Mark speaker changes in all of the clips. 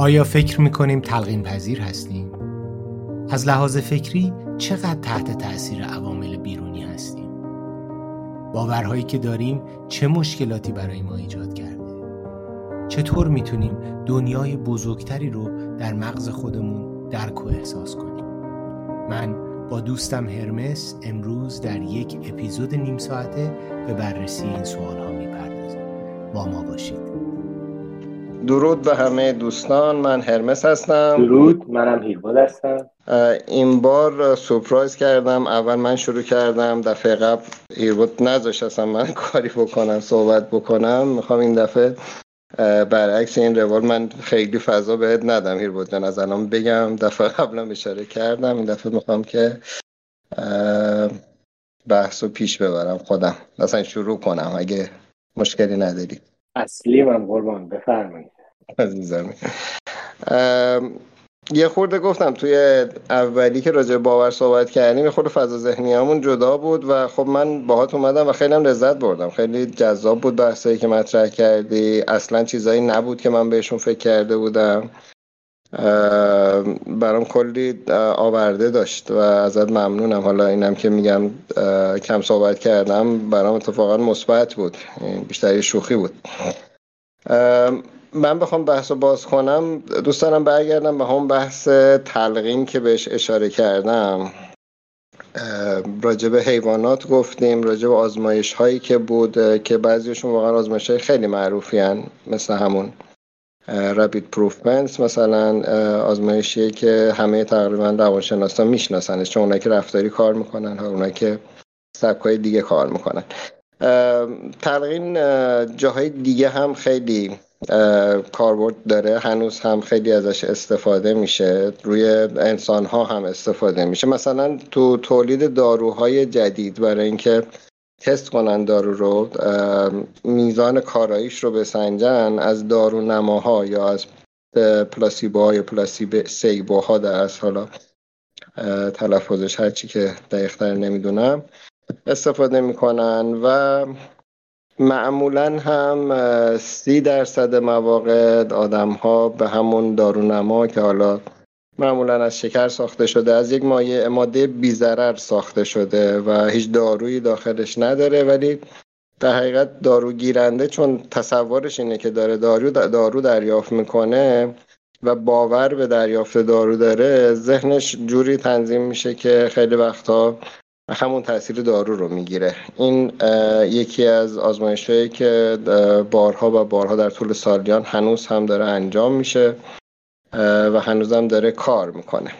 Speaker 1: آیا فکر می‌کنیم تلقین پذیر هستیم؟ از لحاظ فکری چقدر تحت تأثیر عوامل بیرونی هستیم؟ باورهایی که داریم چه مشکلاتی برای ما ایجاد کرده؟ چطور می‌تونیم دنیای بزرگتری رو در مغز خودمون درک و احساس کنیم؟ من با دوستم هرمس امروز در یک اپیزود نیم ساعته به بررسی این سوال ها می‌پردازیم. با ما باشید.
Speaker 2: درود به همه دوستان. من هرمس هستم.
Speaker 3: درود. منم هیرباد هستم.
Speaker 2: این بار سپرایز کردم. اول من شروع کردم. دفعه قبل هیرباد نذاشت اصلا من کاری بکنم صحبت بکنم. می‌خوام این دفعه برعکس این روال من خیلی فضا بهت ندم هیرباد جان. از الان بگم دفعه قبلم اشاره کردم. این دفعه می‌خوام که بحث و پیش ببرم خودم. مثلا شروع کنم اگه مشکلی نداری.
Speaker 3: اصلی من قربان بفرمایید.
Speaker 2: عزیزم. یه خورده گفتم توی اولی که راجع باور صحبت کردیم یه خورده فضا ذهنی همون جدا بود و خب من باهات اومدم و خیلی هم لذت بردم. خیلی جذاب بود بحثایی که مطرح کردی. اصلا چیزایی نبود که من بهشون فکر کرده بودم. برام کلی آورده داشت و ازت ممنونم. حالا اینم که میگم کم صحبت کردم برام اتفاقا مثبت بود. بیشتری شوخی بود. من بخوام بحث رو باز کنم. دوست دارم برگردم به همون بحث تلقین که بهش اشاره کردم. راجع به حیوانات گفتیم راجع به آزمایش هایی که بود که بعضیشون واقعا آزمایش های خیلی معروفی هن. مثل همون رابید پروفمنس مثلا آزمایشیه که همه تقریبا روانشناسا میشناسنش چون اونایی که رفتاری کار می‌کنن اونایی که سبکای دیگه کار می‌کنن. تلقین جاهای دیگه هم خیلی کاربرد داره. هنوز هم خیلی ازش استفاده میشه. روی انسان ها هم استفاده میشه. مثلا تو تولید داروهای جدید برای اینکه تست کنن دارو رو میزان کاراییش رو بسنجن از دارو نماها یا از پلاسیبو یا پلاسیبو ها در از حالا تلفظش هرچی که دقیقتر نمی‌دونم استفاده می‌کنن و معمولا هم سی درصد مواقع آدم ها به همون دارونما که حالا معمولا از شکر ساخته شده از یک مایه ماده بیزرر ساخته شده و هیچ دارویی داخلش نداره. ولی در حقیقت دارو گیرنده چون تصورش اینه که داره دارو دارو دریافت می‌کنه و باور به دریافت دارو داره ذهنش جوری تنظیم میشه که خیلی وقتا همون تاثیر دارو رو می‌گیره. این یکی از آزمایش که بارها و بارها در طول سالیان هنوز هم داره انجام میشه. و هنوز هم داره کار می‌کنه.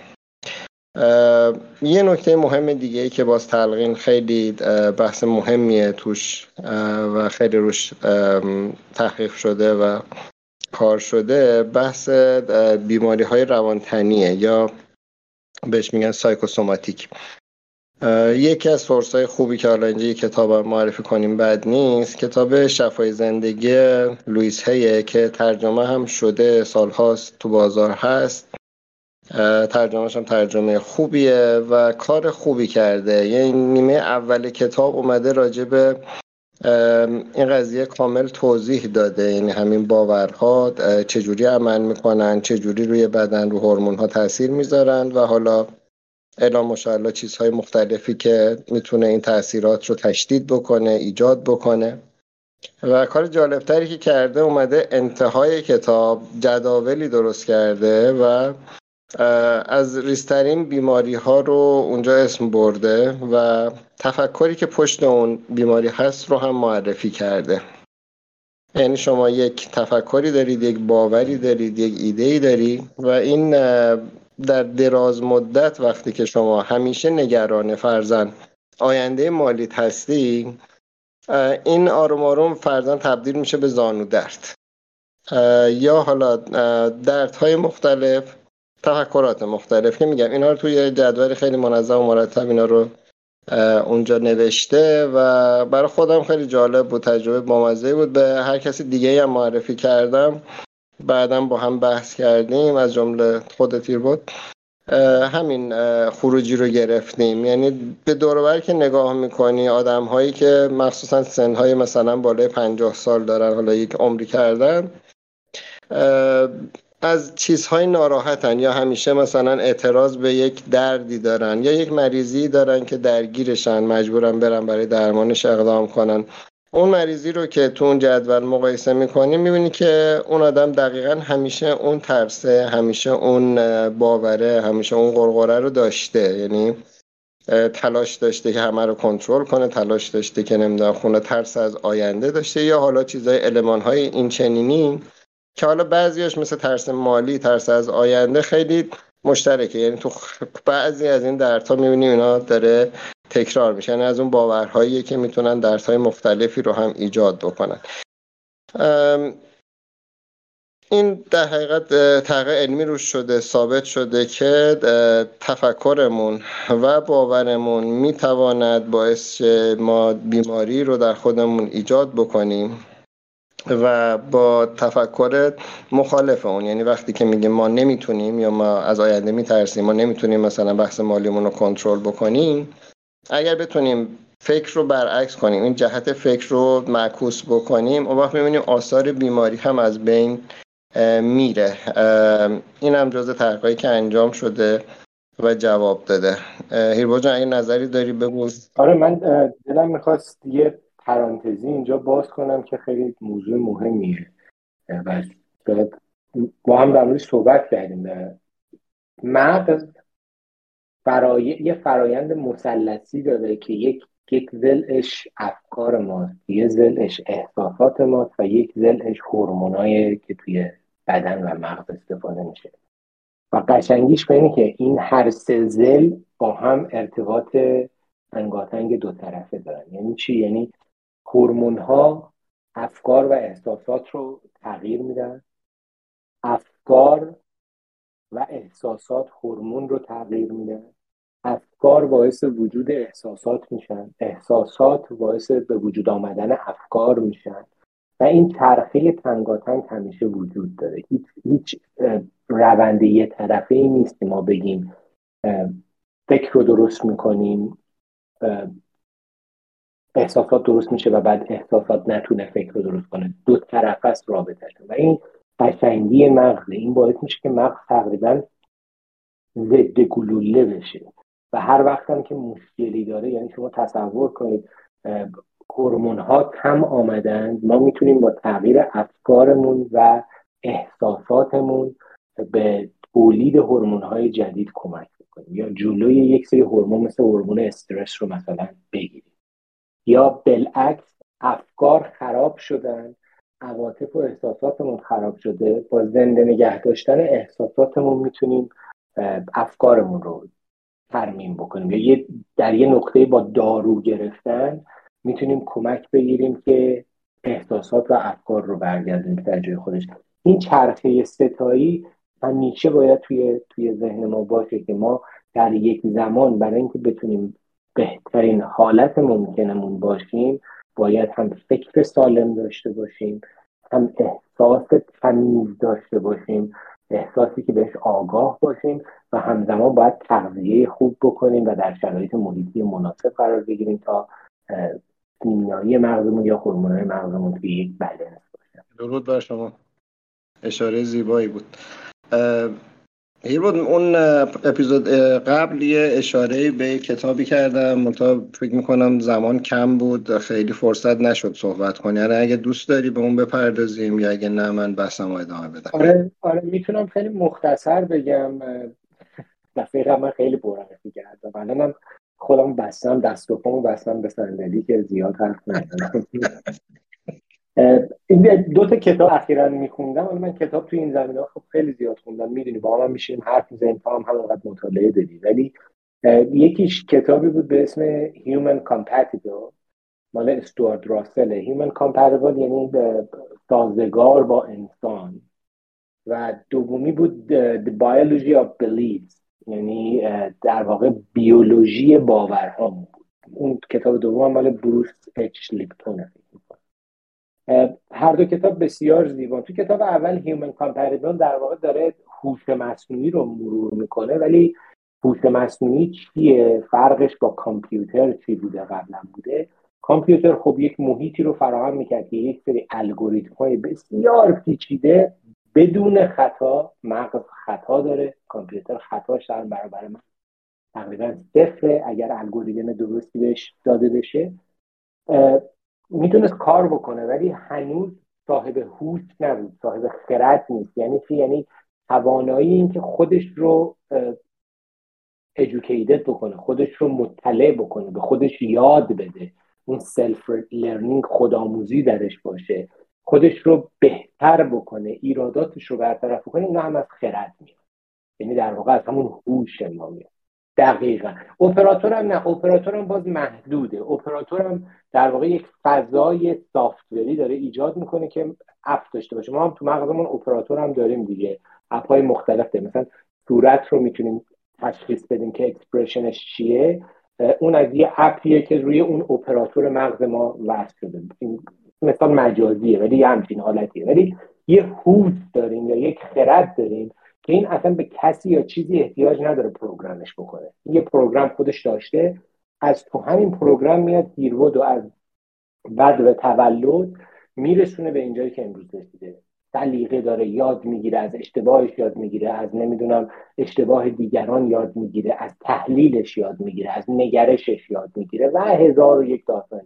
Speaker 2: یه نکته مهم دیگه که باز تلقین خیلی بحث مهمیه توش و خیلی روش تحقیق شده و کار شده بحث بیماری های روانتنیه یا بهش میگن سایکوسوماتیک. یکی از سورس های خوبی که حالا اینجا کتاب معرفی کنیم بد نیست کتاب شفای زندگی لویس هیه که ترجمه هم شده سالهاست تو بازار هست. ترجمهش هم ترجمه خوبیه و کار خوبی کرده. یعنی نیمه اول کتاب اومده راجع به این قضیه کامل توضیح داده. یعنی همین باورها چجوری عمل می‌کنن چجوری روی بدن رو هورمون ها تاثیر می‌ذارن و حالا اعلام مشالله چیزهای مختلفی که می‌تونه این تاثیرات رو تشدید بکنه ایجاد بکنه. و کار جالبتری که کرده اومده انتهای کتاب جداولی درست کرده و از ریسترین بیماری ها رو اونجا اسم برده و تفکری که پشت اون بیماری هست رو هم معرفی کرده. یعنی شما یک تفکری دارید یک باوری دارید یک ایده ای دارید و این در دراز مدت وقتی که شما همیشه نگران فرزن آینده مالیت هستی این آروم آروم فرزن تبدیل میشه به زانو درد. یا حالا دردهای مختلف تفکرات مختلف که میگم اینا رو توی جدول خیلی منظم و مرتب اینا رو اونجا نوشته و برای خودم خیلی جالب بود تجربه بامزه بود. به هر کسی دیگه هم معرفی کردم. بعدا با هم بحث کردیم از جمله خود تیر بود همین خروجی رو گرفتیم. یعنی به دورور که نگاه می‌کنی آدم هایی که مخصوصا سنهای مثلا بالای پنجاه سال دارن حالا یک عمری کردن از چیزهای ناراحتن یا همیشه مثلا اعتراض به یک دردی دارن یا یک مریضی دارن که درگیرشن مجبورن برن برای درمانش اقدام کنن. اون مریضی رو که تو اون جدول مقایسه می‌کنی می‌بینی که اون آدم دقیقا همیشه اون ترسه همیشه اون باوره همیشه اون قرقره رو داشته. یعنی تلاش داشته که همه رو کنترل کنه تلاش داشته که نمی‌دونم خونه ترس از آینده داشته یا حالا چیزای علمان های این چنینی که حالا بعضیاش مثل ترس مالی ترس از آینده خیلی مشترکه. یعنی تو بعضی از این دردها می‌بینیم اینا داره تکرار میشه. یعنی از اون باورهایی که می‌تونن دردهای مختلفی رو هم ایجاد بکنن. این در حقیقت تحقیق علمی روش شده ثابت شده که تفکرمون و باورمون می‌تواند باعث ما بیماری رو در خودمون ایجاد بکنیم و با تفکر مخالف اون. یعنی وقتی که میگیم ما نمی‌تونیم یا ما از آینده میترسیم ما نمی‌تونیم مثلا بحث مالیمون رو کنترل بکنیم اگر بتونیم فکر رو برعکس کنیم این جهت فکر رو معکوس بکنیم اون وقت می‌بینیم آثار بیماری هم از بین میره. این هم جز تحقیقی که انجام شده و جواب داده. هیربا جان اگه نظری داری بگو.
Speaker 3: آره من دلم می‌خواست یه پرانتزی اینجا باز کنم که خیلی موضوع مهمیه. و با هم در صحبت کردیم. مغز فرای... یه فرایند مسلسی داره که یک یک زلش افکار ماست یه زلش احساسات ماست و یک زلش هورمونایی که توی بدن و مغز استفاده میشه. و قشنگیش به که این هر سه زل با هم ارتباط تنگاتنگ دو طرفه دارن. یعنی چی؟ یعنی هورمون ها افکار و احساسات رو تغییر میدن افکار و احساسات هورمون رو تغییر میدن. افکار باعث وجود احساسات میشن. احساسات باعث به وجود آمدن افکار میشن. و این چرخه تنگاتنگ همیشه وجود داره. هیچ, هیچ رونده یه طرفه ای نیست ما بگیم فکر رو درست می‌کنیم احساسات درست میشه و بعد احساسات نتونه فکر رو درست کنه. دو طرف است رابطه و این قشنگی مغزه. این باعث میشه که مغز تقریبا ضد گلوله بشه. و هر وقت هم که مشکلی داره یعنی شما تصور کنید هورمون ها کم آمدن ما می‌تونیم با تغییر افکارمون و احساساتمون به تولید هورمون های جدید کمک بکنیم. یا جلوی یک سری هورمون مثل هورمون استرس رو مثلا بگیریم. یا بالعکس افکار خراب شدن عواطف و احساساتمون خراب شده با زنده نگه داشتن احساساتمون می‌تونیم افکارمون رو ترمیم بکنیم. یا در یه نقطه با دارو گرفتن می‌تونیم کمک بگیریم که احساسات و افکار رو برگردونیم در جای خودش. این چرخه ستایی همیشه باید توی توی ذهن ما باشه که ما در یک زمان برای اینکه بتونیم بهترین حالت ممکنمون باشیم باید هم فکر سالم داشته باشیم هم احساس تمیز داشته باشیم احساسی که بهش آگاه باشیم. و همزمان باید تغذیه خوب بکنیم و در شرایط محیطی مناسب قرار بگیریم تا کیمیایی مغزمون یا هورمونای مغزمون توی یک بلنس باشه.
Speaker 2: درود بر شما. اشاره زیبایی بود. بود اون اپیزود قبل یه اشاره به کتابی کردم. منتها فکر می‌کنم زمان کم بود. خیلی فرصت نشد صحبت کنی. یعنی اگه دوست داری به اون بپردازیم یا اگه نه من بحثم ادامه بدم.
Speaker 3: آره آره می‌تونم خیلی مختصر بگم. دفعه من خیلی برنفی کردم الانم خودم بستم دست و پامو بستم به صندلی که زیاد حرف نزنم این دو تا کتاب اخیرا میخوندم. ولی من کتاب توی این زمینه خب خیلی زیاد خوندم. می‌دونی با هم میشیم حرف می‌زنیم تا هم همونقدر مطالعه دادی ولی یکیش کتابی بود به اسم Human Compatible. مال استوارد راسل. Human Compatible یعنی سازگار با انسان. و دومی بود The Biology of Beliefs. یعنی در واقع بیولوژی باورها بود. اون کتاب دوم مال بروس اچ لیپتونه هر دو کتاب بسیار زیبا. تو کتاب اول هیومن کامپریبل در واقع داره هوش مصنوعی رو مرور می‌کنه ولی هوش مصنوعی چیه؟ فرقش با کامپیوتر چی بوده؟ قبلا بوده. کامپیوتر خب یک محیطی رو فراهم می‌کرد که یک سری الگوریتم های بسیار پیچیده بدون خطا مغز خطا داره کامپیوتر خطاش در برابر من. تقریبا صفره اگر الگوریتم درستی بهش داده بشه. می‌تونست کار بکنه ولی هنوز صاحب هوش نبود صاحب خرد نیست. یعنی چی؟ یعنی توانایی اینکه خودش رو educated بکنه خودش رو مطلع بکنه به خودش یاد بده. اون self learning خودآموزی درش باشه. خودش رو بهتر بکنه ایراداتش رو برطرف بکنه اینا هم از خرد میاد. یعنی در واقع از همون هوش ما میاد. دقیقا. اپراتور نه اپراتور هم باز محدوده. اپراتور هم در واقع یک فضای software ی داره ایجاد می‌کنه که app داشته باشه. ما هم تو مغزمون اپراتور هم داریم دیگه. app های مختلف داریم. مثلا صورت رو می‌تونیم تشخیص بدیم که expression ش چیه. اون از یه app یه که روی اون اپراتور مغز ما وصل شده. مثال مجازیه ولی یه همچین حالتیه. ولی یه هوش داریم یا یک خرد داریم که این اصلا به کسی یا چیزی احتیاج نداره پروگرامش بکنه. یه پروگرام خودش داشته از تو همین پروگرام میاد دیرود و از بعد به تولد میرسونه به اینجایی که امروز رسیده. سلیقه داره یاد می‌گیره از اشتباهش یاد می‌گیره از نمی‌دونم اشتباه دیگران یاد می‌گیره از تحلیلش یاد می‌گیره از نگرشش یاد می‌گیره و هزار و یک داستان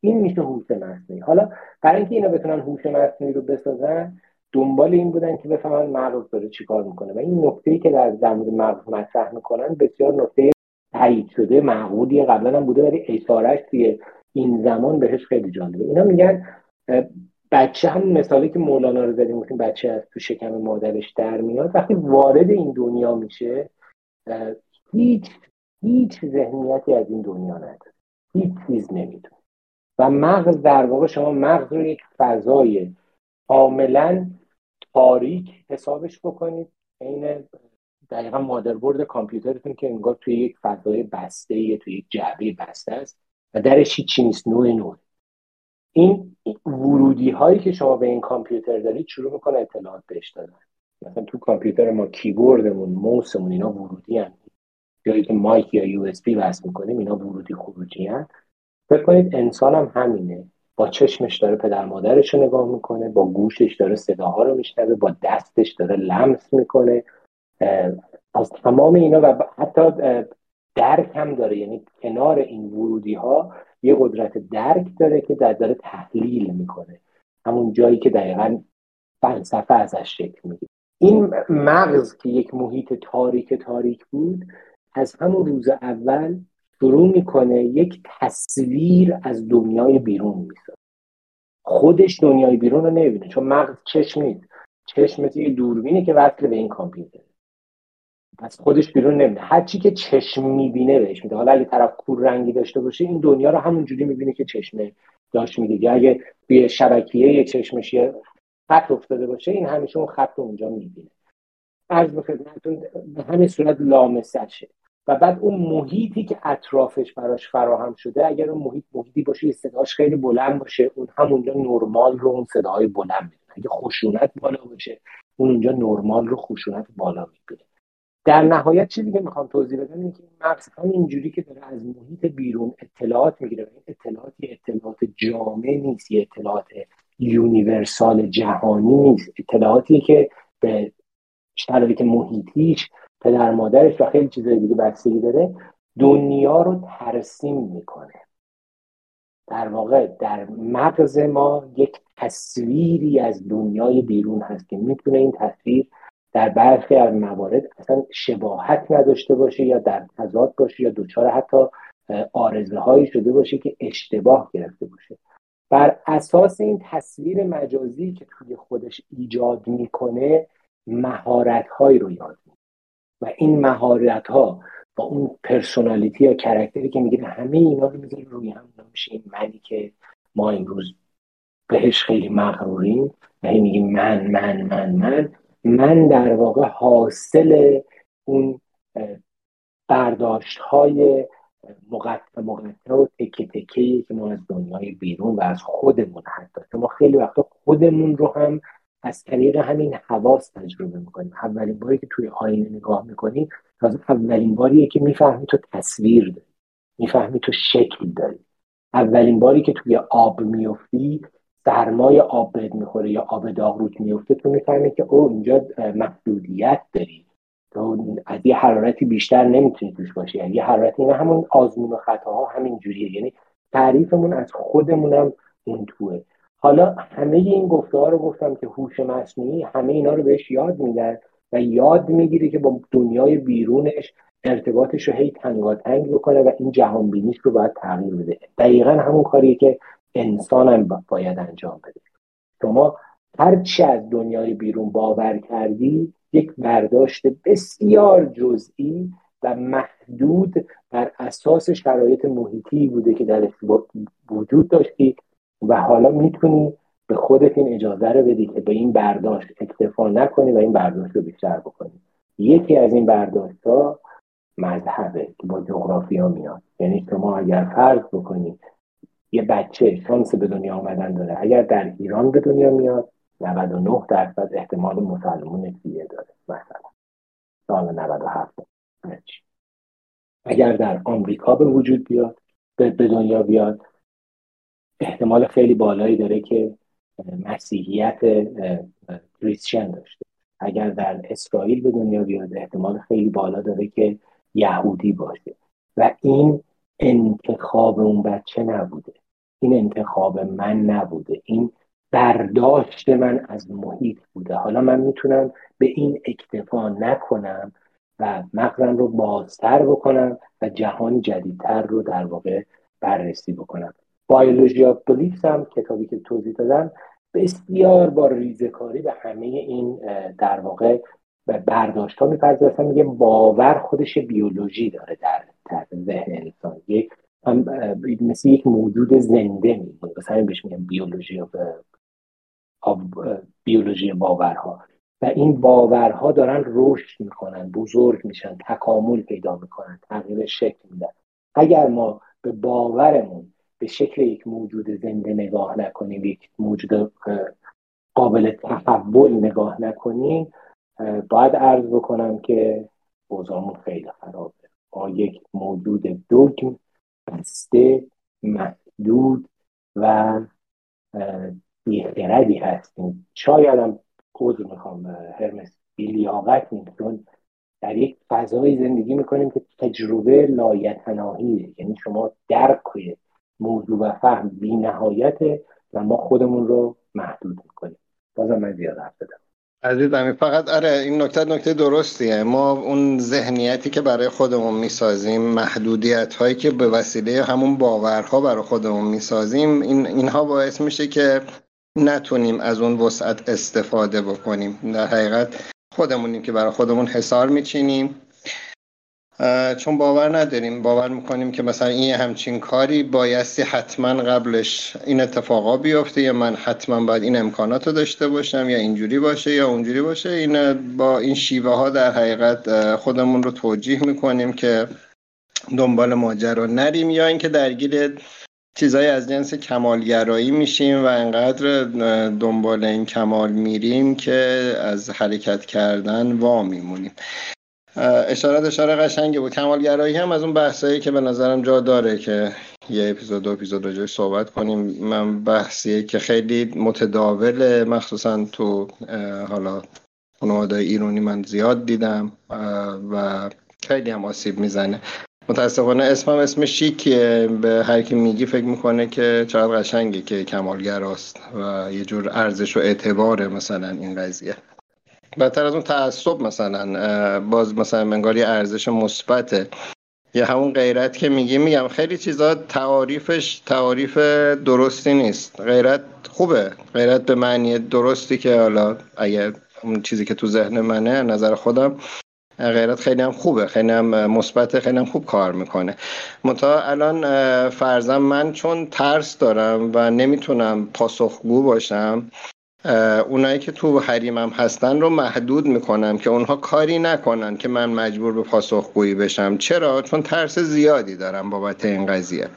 Speaker 3: این میشه هوش مصنوعی. حالا برای اینکه اینا بتونن هوش مصنوعی رو بسازن دنبال این بودن که بفهمن مغز داره چیکار می‌کنه. و این نکته ای که در مورد مغز مطرح می‌کنن بسیار نکته تایید شده معقولی قبلا هم بوده ولی اشارهش توی این زمان بهش خیلی جالبه. اینا میگن بچه هم مثالی که مولانا رو زدیم گفتیم بچه از تو شکم مادرش در میاد. وقتی وارد این دنیا میشه هیچ هیچ ذهنیتی از این دنیا نداره. هیچ چیز نمی‌دونه. و مغز در واقع شما مغز رو یک فضای کاملا تاریک حسابش بکنید. این دقیقا مادربرد کامپیوترتون که انگار توی یک فضای بسته توی یک جعبه بسته است. و درش هیچی نیست نوع نوع. این ورودی هایی که شما به این کامپیوتر دارید شروع می‌کنه اطلاعات بهش دادن. مثلا تو کامپیوتر ما کیبوردمون موسمون اینا ورودی هم جایی که مایک یا یو اس بی وصل می‌کنیم اینا ورودی خروجی هم فکر کنید انسان هم همینه. با چشمش داره پدر مادرش رو نگاه می‌کنه با گوشش داره صداها رو میشنوه با دستش داره لمس می‌کنه. از تمام اینا و حتی درک هم داره. یعنی کنار این ورودی ها یه قدرت درک داره که در داره تحلیل می‌کنه. همون جایی که دقیقا فلسفه ازش شکل می‌گیره. این مغز که یک محیط تاریک تاریک بود از همون روز اول شروع می‌کنه یک تصویر از دنیای بیرون می‌سازه خودش دنیای بیرون رو نمی‌بینه چون مغز چشم نیست چشم یه دوربینه که وصل به این کامپیوتر از خودش بیرون نمیده. هر چی که چشم می‌بینه بهش میده. حالا اگه طرف کور رنگی داشته باشه این دنیا رو همونجوری می‌بینه که چشم داشت میده. اگه توی شبکیه یه چشمش یه خط افتاده باشه این همیشه اون خط رو اونجا می‌بینه. عرض به خدمتتون به همین صورت لامسشه. و بعد اون محیطی که اطرافش براش فراهم شده اگر اون محیط محیطی باشه صداش خیلی بلند باشه. اون همونجا نرمال رو اون صداهای بلند می‌دونه اگه خشونت بالا باشه اون اونجا نرمال رو خشونت بالا می‌بینه. در نهایت چیزی که می‌خوام توضیح بدم اینه که مغز همینجوری که داره از محیط بیرون اطلاعات می‌گیره این اطلاعات اطلاعات جامع نیست یه اطلاعات یونیورسال جهانی نیست. اطلاعاتی که به شرایط محیطیش پدر مادرش و خیلی چیزای دیگه بستگی داره دنیا رو ترسیم می‌کنه. در واقع در مغز ما یک تصویری از دنیای بیرون هست که می‌تونه این تصویر در برخی از موارد اصلا شباهت نداشته باشه یا در تضاد باشه یا دچار حتی آرزه هایی شده باشه که اشتباه گرفته باشه. بر اساس این تصویر مجازی که توی خودش ایجاد می‌کنه مهارت هایی رو یاد می‌کنه و این مهارت ها با اون پرسونالیتی یا کرکتری که می‌گیره همه اینا رو می‌ذاره روی هم. میشه این منی که ما امروز بهش خیلی مغروریم. و میگیم من من من من. من در واقع حاصل اون برداشت های مقطع مقطع و تکه تکه که ما از دنیای بیرون و از خودمون حتی ما خیلی وقتا خودمون رو هم از طریق همین حواس تجربه می‌کنیم. اولین باری که توی آینه نگاه می‌کنیم تازه اولین باریه که می‌فهمی تو تصویر داری. می‌فهمی تو شکل داری. اولین باری که توی آب میفتی سرمای آب بهت می‌خوره یا آب داغ روت میفته تو می‌فهمی که او اینجا محدودیت داری. تو از یه حرارتی بیشتر نمی‌تونی توش باشی. یعنی یه حرارتی نه همون آزمون و خطاها همین جوریه. یعنی تعریفمون از خودمونم این توه. حالا همه این گفته ها رو گفتم که هوش مصنوعی همه اینا رو بهش یاد میدن و یاد می‌گیره که با دنیای بیرونش ارتباطش رو هی تنگاتنگ بکنه و این جهان بینیش رو باید تغییر بده. دقیقا همون کاریه که انسان هم باید انجام بده. شما هر چی از دنیای بیرون باور کردی یک برداشت بسیار جزئی و محدود بر اساس شرایط محیطی بوده که در وجود داشتی و حالا می‌تونی به خودت این اجازه رو بدی که به این برداشت اکتفا نکنی و این برداشت رو بیشتر بکنی. یکی از این برداشت ها مذهبه که با جغرافیا میاد. یعنی شما اگر فرض بکنید یه بچه شانس به دنیا آمدن داره. اگر در ایران به دنیا میاد 99 درصد احتمال مسلمون سیه داره. مثلا. سال 97 اگر در آمریکا به وجود بیاد به دنیا بیاد احتمال خیلی بالایی داره که مسیحیت کریسچن داشته. اگر در اسرائیل به دنیا بیاد احتمال خیلی بالا داره که یهودی باشه. و این انتخاب اون بچه نبوده. این انتخاب من نبوده. این برداشت من از محیط بوده. حالا من می‌تونم به این اکتفا نکنم و مغزم رو بازتر بکنم و جهان جدیدتر رو در واقع بررسی بکنم. بایولوژی آف هم کتابی که توضیح دادم بسیار با ریزکاری به همه این در واقع برداشت ها میپذیرستم میگه باور خودش بیولوژی داره در ذهن انسان. یک مثل یک موجود زنده میمونه مثلا بهش میگن بیولوژی بیولوژی باورها. و این باورها دارن رشد می‌کنن بزرگ میشن تکامل پیدا می‌کنن تغییر شکل میدن. اگر ما به باورمون به شکل یک موجود زنده نگاه نکنیم یک موجود قابل تحول نگاه نکنیم باید عرض بکنم که اوضاعمون خیلی خرابه. ما یک موجود دوگم بسته محدود و بیخردی هستیم. شاید هم عذر می‌خوام هرمس بیلیاقت چون در یک فضایی زندگی می‌کنیم که تجربه لایتناهیه. یعنی شما درک موضوع و فهم بی نهایته و ما خودمون رو محدود می‌کنیم. بازم من زیاد حرف زدم
Speaker 2: عزیزم فقط آره این نکته نکته درستیه. ما اون ذهنیتی که برای خودمون می‌سازیم محدودیت هایی که به وسیله همون باورها برای خودمون می‌سازیم این اینها باعث میشه که نتونیم از اون وسعت استفاده بکنیم. در حقیقت خودمونیم که برای خودمون حسار میچینیم. چون باور نداریم باور می‌کنیم که مثلا این همچین کاری بایستی حتما قبلش این اتفاقا بیفته یا من حتما باید این امکانات رو داشته باشم یا اینجوری باشه یا اونجوری باشه. این با این شیوه ها در حقیقت خودمون رو توجیه می‌کنیم که دنبال ماجرا نریم یا اینکه درگیر چیزایی از جنس کمالگرایی میشیم و انقدر دنبال این کمال میریم که از حرکت کردن وا میمونیم اشارات اشاره قشنگی بود. کمالگرایی هم از اون بحثایی که به نظرم جا داره که یه اپیزود دو اپیزود راجعش صحبت کنیم. من بحثیه که خیلی متداوله مخصوصا تو حالا خانواده ایرانی من زیاد دیدم و خیلی هم آسیب می‌زنه. متاسفانه اسمم اسم شیکیه. به هر کی میگی فکر می‌کنه که چقدر قشنگی که کمالگراست و یه جور ارزش و اعتباره مثلا این قضیه. بدتر از اون تعصب مثلا باز مثلا منگار یه ارزش مثبته. یا همون غیرت که میگی میگم خیلی چیزا تعاریفش تعاریف درستی نیست. غیرت خوبه. غیرت به معنی درستی که حالا اگه اون چیزی که تو ذهن منه نظر خودم غیرت خیلی هم خوبه. خیلی هم مثبت خیلی هم خوب کار می‌کنه. منتها الان فرضم من چون ترس دارم و نمی‌تونم پاسخگو باشم اونایی که تو حریمم هستن رو محدود می‌کنم که اونها کاری نکنن که من مجبور به پاسخگویی بشم. چرا؟ چون ترس زیادی دارم بابت این قضیه.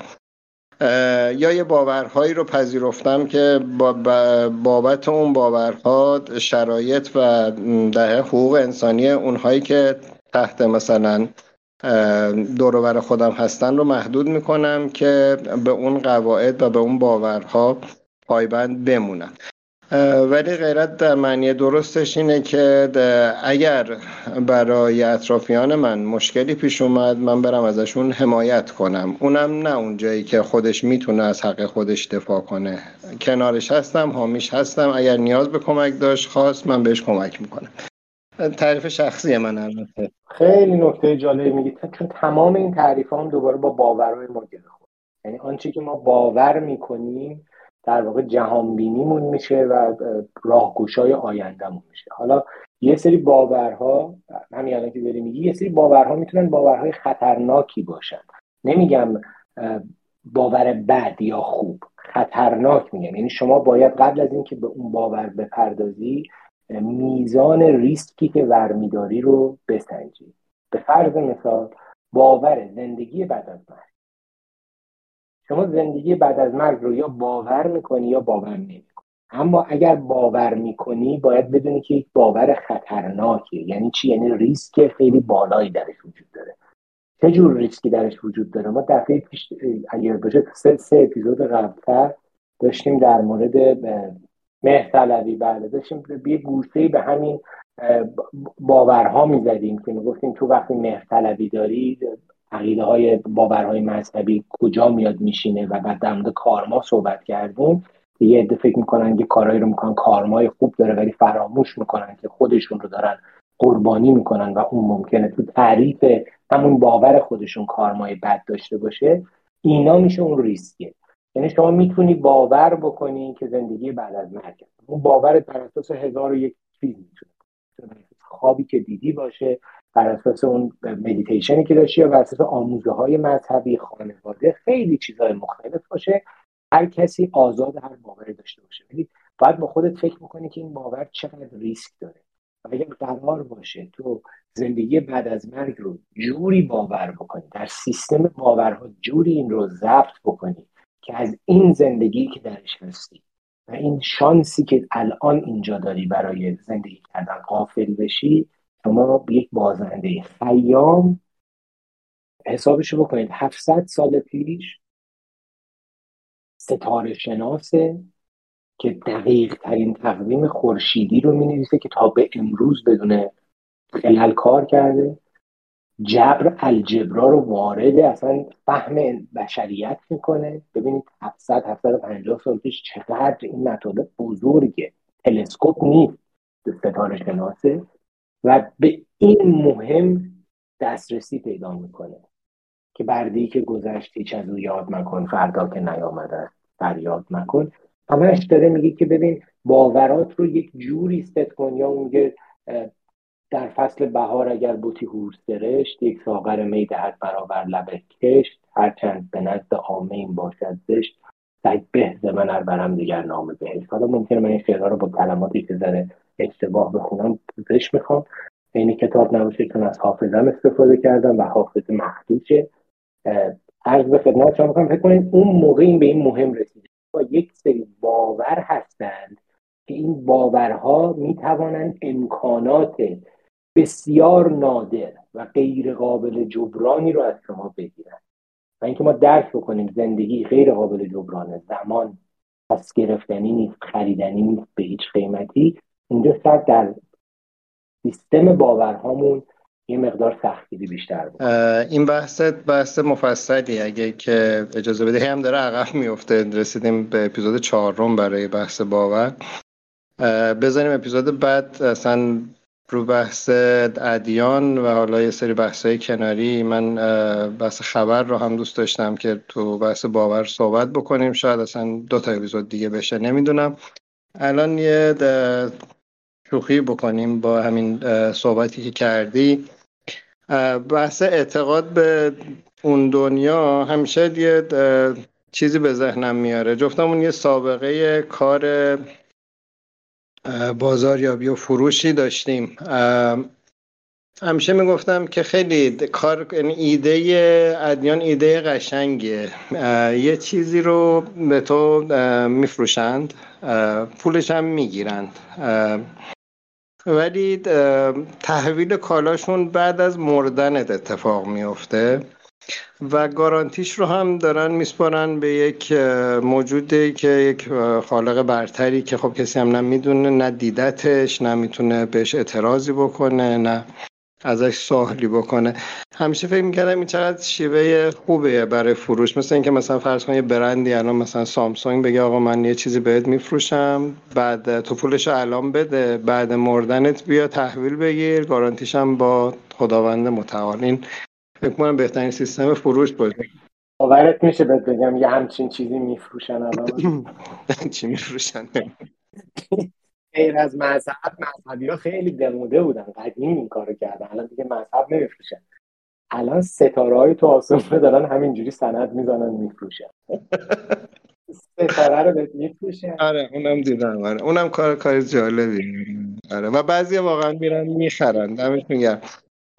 Speaker 2: یا یه باورهایی رو پذیرفتم که بابت اون باورها شرایط و ده حقوق انسانی اونهایی که تحت مثلا دورور خودم هستن رو محدود می‌کنم که به اون قواعد و به اون باورها پایبند بمونن ولی غیرت در معنی درستش اینه که اگر برای اطرافیان من مشکلی پیش اومد من برم ازشون حمایت کنم. اونم نه اونجایی که خودش می‌تونه از حق خودش دفاع کنه. کنارش هستم حامیش هستم. اگر نیاز به کمک داشت خواست من بهش کمک می‌کنم. تعریف شخصی من البته.
Speaker 3: خیلی نکته جالبی میگید چون تمام این تعریف هم دوباره با باورهای ما گره یعنی آنچه که ما باور می‌کنیم در واقع جهان بینیمون میشه و راهگشای آیندهمون میشه. حالا یه سری باورها همین الان که داری میگی یه سری باورها می‌تونن باورهای خطرناکی باشن. نمیگم باور بد یا خوب خطرناک میگم. یعنی شما باید قبل از اینکه به اون باور بپردازی میزان ریسکی که ورمیداری رو بسنجی. به فرض مثال باور زندگی بعد از مرگ. شما زندگی بعد از مرگ رو یا باور می‌کنی یا باور نمی‌کنی. اما اگر باور می‌کنی باید بدونی که یک باور خطرناکه. یعنی چی؟ یعنی ریسک خیلی بالایی درش وجود داره. چه جور ریسکی درش وجود داره؟ ما دفعه پیش اگر باشه سه, سه اپیزود قبلتر داشتیم در مورد مهرطلبی بله داشتیم یه گوشه به همین باورها می‌زدیم که می‌گفتیم تو وقتی مهرطلبی داری عقیده های باورهای مذهبی کجا میاد میشینه و بعد در کارما صحبت کردیم. یه عده فکر می‌کنن که کارهایی رو می‌کنن کارمای خوب داره ولی فراموش می‌کنن که خودشون رو دارن قربانی می‌کنن و اون ممکنه تو تعریف همون باور خودشون کارمای بد داشته باشه. اینا میشه اون ریسکه. یعنی شما می‌تونی باور بکنی که زندگی بعد از مرگ. اون باور بر اساس هزار و یک چیز می‌تونه خوابی که دیدی باشه بر اساس اون مدیتیشنی که داشتی یا بر اساس آموزه های مذهبی خانواده خیلی چیزهای مختلف باشه هر کسی آزاد هر باوری داشته باشه. ولی باید با خودت فکر می‌کنی که این باور چقدر ریسک داره. و اگر قرار باشه تو زندگی بعد از مرگ رو جوری باور بکنی در سیستم باورها جوری این رو ضبط بکنی که از این زندگی که درش هستی و این شانسی که الان اینجا داری برای زندگی کردن قافل بشی شما یک بازنده خیام حسابشو بکنید. 700 سال پیش ستاره شناسه که دقیق ترین تقویم خورشیدی رو می نویسه که تا به امروز بدون خلال کار کرده. جبر الجبرا رو وارد اصلا فهم بشریت می‌کنه. ببینید 700 750 سال پیش چقدر این مطالب بزرگه. تلسکوپ نیست. ستاره شناسه. و به این مهم دسترسی پیدا می‌کنه که بردی که گذشت هیچ از او یاد مکن فردا که نیامده فریاد مکن همش داره میگه که ببین باورات رو یک جوری ست کن یا میگه در فصل بهار اگر بوتی هورس درشت یک ساغر می دهد برابر لب کشت. هرچند به نزد عامه این باشد زشت سگ به من ار برم دیگر نام بهشت. حالا ممکنه من این رو با کلماتی که زده اشتباه بخونم پوزش می‌خوام. این کتاب نباشه از حافظم استفاده کردم و حافظ مخدوشه عرض به خدمت شما می‌کنم فکر کنید اون موقع این به این مهم رسیده. با یک سری باور هستند که این باورها می‌توانند امکانات بسیار نادر و غیر قابل جبرانی رو از شما بگیرن و اینکه ما درک بکنیم زندگی غیر قابل جبرانه زمان پس گرفتنی نیست خریدنی نیست به هیچ قیمتی اینجا سر در سیستم باورهامون یه مقدار سختگیری بیشتر بود.
Speaker 2: این بحث بحث مفصلی اگه که اجازه بده هم داره عقب میفته. رسیدیم به اپیزود چهارم برای بحث باور. بذاریم اپیزود بعد. اصلا رو بحث ادیان و حالا یه سری بحث های کناری. من بحث خبر رو هم دوست داشتم که تو بحث باور صحبت بکنیم. شاید اصلا دو تا اپیزود دیگه بشه. نمی‌دونم. الان یه شوخی بکنیم با همین صحبتی که کردی. بحث اعتقاد به اون دنیا همیشه یه چیزی به ذهنم میاره. جفتمون یه سابقه کار بازاریابی و فروشی داشتیم. همیشه می‌گفتم که خیلی کار یعنی ایده ادیان ایده قشنگیه. یه چیزی رو به تو میفروشند پولش هم می‌گیرند. ولی تحویل کالاشون بعد از مردنت اتفاق میفته و گارانتیش رو هم دارن میسپارن به یک موجودی که یک خالق برتری که خب کسی هم نمی‌دونه نه دیدتش نه می‌تونه بهش اعتراضی بکنه نه ازش سوالی بکنه. همیشه فکر می‌کردم این چقدر شیوه خوبه برای فروش. مثل اینکه مثلا فرض کن یه برندی الان مثلا سامسونگ بگه آقا من یه چیزی بهت میفروشم بعد تو پولش الان بده بعد مردنت بیا تحویل بگیر گارانتیشم با خداوند متعال. این فکر کنم بهترین سیستم فروش باشه.
Speaker 3: باورت میشه بهت بگم یه همچین چیزی میفروشن الان؟
Speaker 2: چی میفروشن؟
Speaker 3: غیر از مذهب مذهبی ها خیلی دموده بودن قدیم این کارو کردن. الان دیگه مذهب نمیفروشن. الان ستاره های تو آسمونه دارن همینجوری سند می‌زنن میفروشن. ستاره رو بهت میفروشن.
Speaker 2: آره اونم دیدم. آره اونم کار کار جالبی. آره و بعضی واقعا میرن می‌خرن. دمش میگم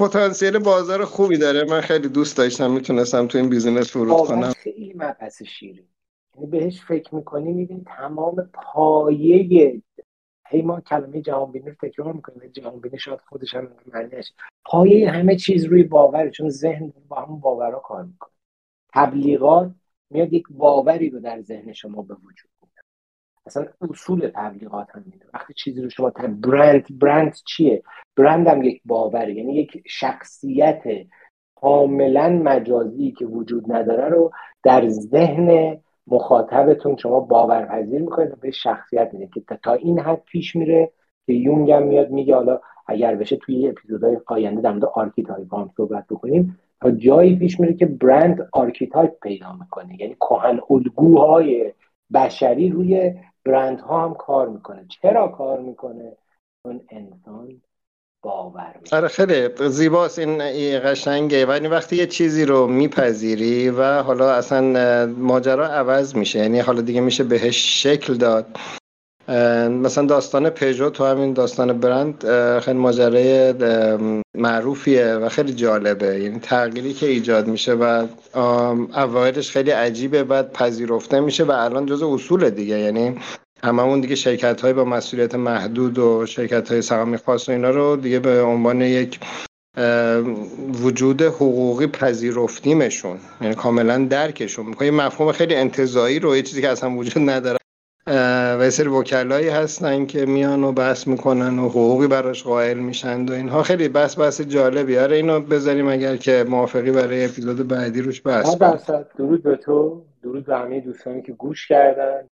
Speaker 2: پتانسیل بازار خوبی داره. من خیلی دوست داشتم می‌تونستم تو این بیزینس فرود کنم.
Speaker 3: خیلی مبحث شیری یعنی بهش فکر می‌کنی می‌بینی تمام پایه هی ما کلمه جهانبینی رو تکرار می‌کنیم جهانبینی شاید خودش هم معنیش پایه همه چیز روی باوره چون ذهن با همون باورها کار می‌کنه. تبلیغات میاد یک باوری رو در ذهن شما به وجود میاد اصلا اصول تبلیغات هم میده وقتی چیزی رو شما تب... برند برند چیه؟ برند هم یک باوره. یعنی یک شخصیت کاملا مجازی که وجود نداره رو در ذهن مخاطبتون شما باورپذیر می‌کنید به شخصیت میده که تا این حد پیش میره که یونگ هم میاد میگه حالا اگر بشه توی اپیزودهای آینده در مورد archetype هم صحبت بکنیم تا جایی پیش میره که برند archetype پیدا می‌کنه. یعنی کهن الگوهای بشری روی برند ها هم کار می‌کنه. چرا کار می‌کنه؟ چون انسان باور
Speaker 2: آره خیلی زیباست این قشنگه. ولی وقتی یه چیزی رو میپذیری و حالا اصلا ماجرا عوض میشه. یعنی حالا دیگه میشه بهش شکل داد. مثلا داستان پژو تو همین داستان برند خیلی ماجرای معروفیه و خیلی جالبه. یعنی تغییری که ایجاد میشه و اوایلش خیلی عجیبه بعد پذیرفته میشه و الان جز اصول دیگه. یعنی هممون دیگه شرکت های با مسئولیت محدود و شرکت های سهامی خاص و اینا رو دیگه به عنوان یک وجود حقوقی پذیرفتیمشون. یعنی کاملا درکشون. می‌کنه مفهوم خیلی انتظایی رو یه چیزی که اصلا وجود نداره. و یه سری وکلایی هستن که میان و بحث می‌کنن و حقوقی براش قائل میشن و اینها. خیلی بحث بحث جالبی. آره اینو بذاریم اگر که موافقی برای اپیزود بعدی روش بحث
Speaker 3: درود به تو. درود به همه دوستانی که گوش کردن.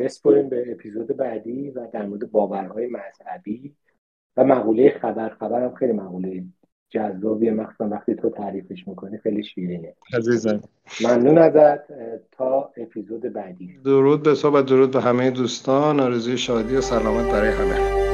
Speaker 3: بسپریم به اپیزود بعدی و در مورد باورهای مذهبی و مقوله خبر. خبر هم خیلی مقوله جذابیه. مخصوصا وقتی تو تعریفش می‌کنی خیلی شیرینه.
Speaker 2: عزیزم.
Speaker 3: ممنون ازت تا اپیزود بعدی.
Speaker 2: درود به صحبت درود به همه دوستان. آرزوی شادی و سلامت برای همه.